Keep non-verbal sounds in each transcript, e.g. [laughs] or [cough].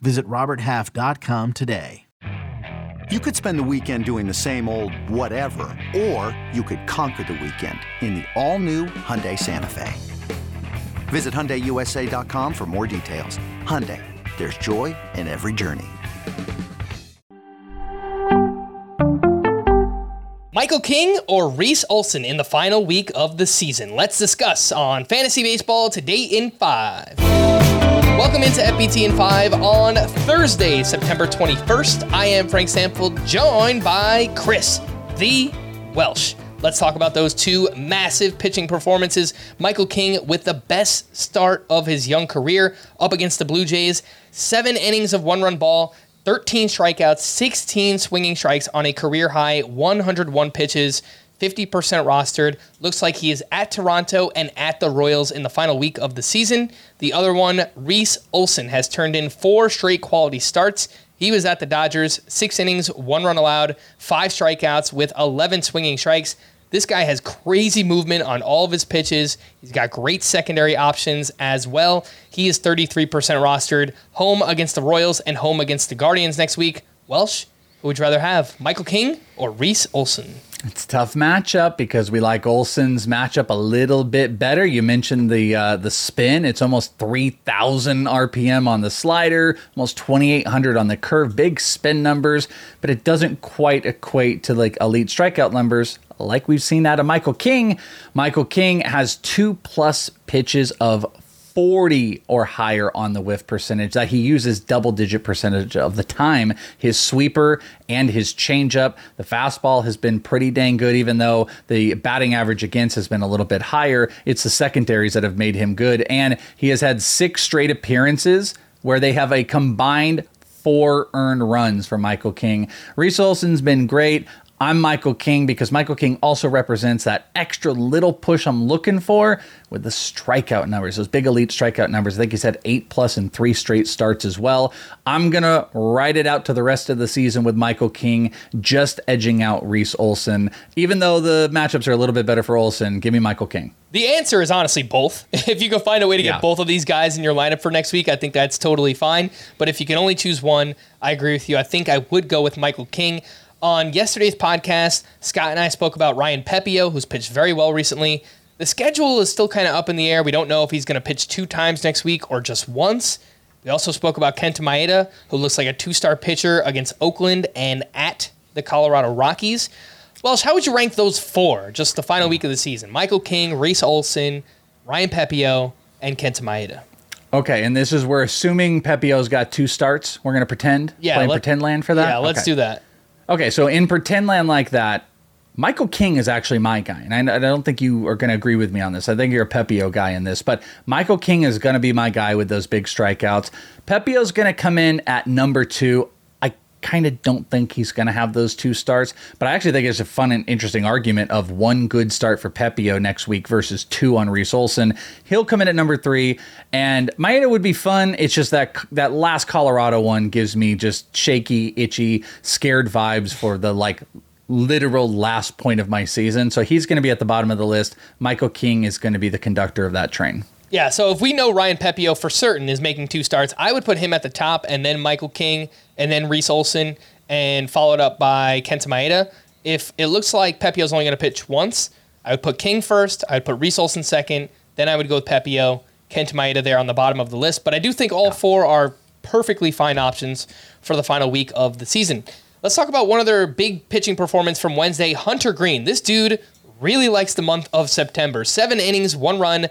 Visit RobertHalf.com today. You could spend the weekend doing the same old whatever, or you could conquer the weekend in the all-new Hyundai Santa Fe. Visit HyundaiUSA.com for more details. Hyundai, there's joy in every journey. Michael King or Reese Olson in the final week of the season? Let's discuss on Fantasy Baseball today in 5. Welcome into FBT in 5 on Thursday, September 21st. I am Frank Stampfl, joined by Chris, the Welsh. Let's talk about those two massive pitching performances. Michael King with the best start of his young career up against the Blue Jays. Seven innings of one run ball, 13 strikeouts, 16 swinging strikes on a career high 101 pitches. 50% rostered. Looks like he is at Toronto and at the Royals in the final week of the season. The other one, Reese Olson, has turned in four straight quality starts. He was at the Dodgers, six innings, one run allowed, five strikeouts with 11 swinging strikes. This guy has crazy movement on all of his pitches. He's got great secondary options as well. He is 33% rostered, home against the Royals and home against the Guardians next week. Welsh, who would you rather have, Michael King or Reese Olson? It's a tough matchup because we like Olson's matchup a little bit better. You mentioned the uh, the spin; it's almost three thousand RPM on the slider, almost twenty eight hundred on the curve. Big spin numbers, but it doesn't quite equate to like elite strikeout numbers like we've seen out of Michael King. Michael King has two plus pitches of 40 or higher on the whiff percentage that he uses double digit percentage of the time. His sweeper and his changeup. The fastball has been pretty dang good, even though the batting average against has been a little bit higher. It's the secondaries that have made him good. And he has had six straight appearances where they have a combined four earned runs for Michael King. Reese Olson's been great. I'm Michael King because Michael King also represents that extra little push I'm looking for with the strikeout numbers, those big elite strikeout numbers. I think he's had eight plus in three straight starts as well. I'm going to ride it out to the rest of the season with Michael King just edging out Reese Olson. Even though the matchups are a little bit better for Olson, give me Michael King. The answer is honestly both. [laughs] If you can find a way to get yeah. both of these guys in your lineup for next week, I think that's totally fine. But if you can only choose one, I agree with you. I think I would go with Michael King. On yesterday's podcast, Scott and I spoke about Ryan Pepiot, who's pitched very well recently. The schedule is still kind of up in the air. We don't know if he's going to pitch two times next week or just once. We also spoke about Kenta Maeda, who looks like a two star pitcher against Oakland and at the Colorado Rockies. Welsh, how would you rank those four, just the final week of the season? Michael King, Reese Olson, Ryan Pepiot, and Kenta Maeda. Okay, and this is we're assuming Pepiot's got two starts. We're going to pretend, yeah, playing let, pretend land for that. Yeah, let's okay. do that. Okay, so in pretend land like that, Michael King is actually my guy, and I, I don't think you are going to agree with me on this. I think you're a Pepiot guy in this, but Michael King is going to be my guy with those big strikeouts. Pepiot's going to come in at number two kind of don't think he's going to have those two starts, but I actually think it's a fun and interesting argument of one good start for Pepiot next week versus two on Reese Olson. He'll come in at number three, and Maeda would be fun. It's just that that last Colorado one gives me just shaky, itchy, scared vibes for the like literal last point of my season. So he's going to be at the bottom of the list. Michael King is going to be the conductor of that train. Yeah, so if we know Ryan Pepiot for certain is making two starts, I would put him at the top and then Michael King and then Reese Olson and followed up by Kenta Maeda. If it looks like Pepiot's only going to pitch once, I would put King first, I would put Reese Olson second, then I would go with Pepiot, Kenta Maeda there on the bottom of the list. But I do think all yeah. four are perfectly fine options for the final week of the season. Let's talk about one other big pitching performance from Wednesday, Hunter Greene. This dude really likes the month of September. Seven innings, one run,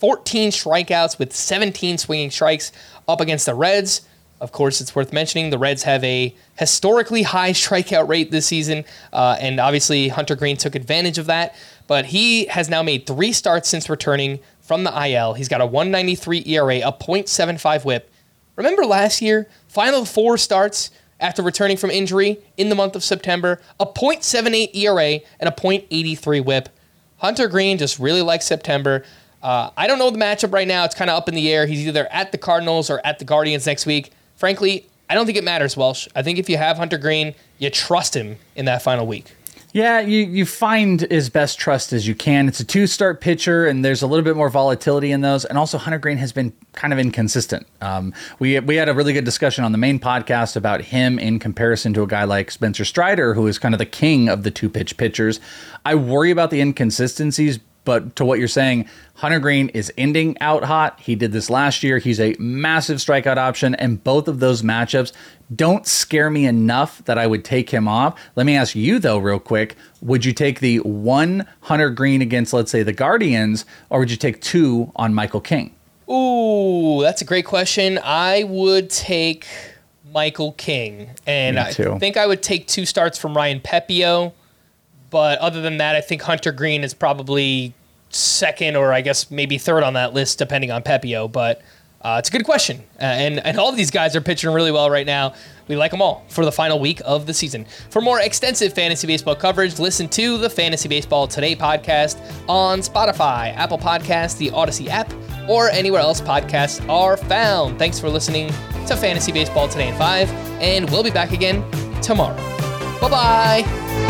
14 strikeouts with 17 swinging strikes up against the Reds. Of course, it's worth mentioning the Reds have a historically high strikeout rate this season, uh, and obviously Hunter Greene took advantage of that. But he has now made three starts since returning from the IL. He's got a 193 ERA, a .75 WHIP. Remember last year, final four starts, after returning from injury in the month of September, a .78 ERA and a .83 WHIP. Hunter Greene just really likes September. Uh, I don't know the matchup right now. It's kind of up in the air. He's either at the Cardinals or at the Guardians next week. Frankly, I don't think it matters, Welsh. I think if you have Hunter Greene, you trust him in that final week. Yeah, you, you find as best trust as you can. It's a two start pitcher, and there's a little bit more volatility in those. And also, Hunter Greene has been kind of inconsistent. Um, we we had a really good discussion on the main podcast about him in comparison to a guy like Spencer Strider, who is kind of the king of the two pitch pitchers. I worry about the inconsistencies but to what you're saying, Hunter Greene is ending out hot. He did this last year. He's a massive strikeout option, and both of those matchups don't scare me enough that I would take him off. Let me ask you though, real quick: Would you take the one Hunter Greene against, let's say, the Guardians, or would you take two on Michael King? Ooh, that's a great question. I would take Michael King, and I think I would take two starts from Ryan Pepiot. But other than that, I think Hunter Greene is probably second or I guess maybe third on that list, depending on Pepiot. But uh, it's a good question. Uh, and, and all of these guys are pitching really well right now. We like them all for the final week of the season. For more extensive fantasy baseball coverage, listen to the Fantasy Baseball Today podcast on Spotify, Apple Podcasts, the Audacy app, or anywhere else podcasts are found. Thanks for listening to Fantasy Baseball Today in 5, and we'll be back again tomorrow. Bye bye.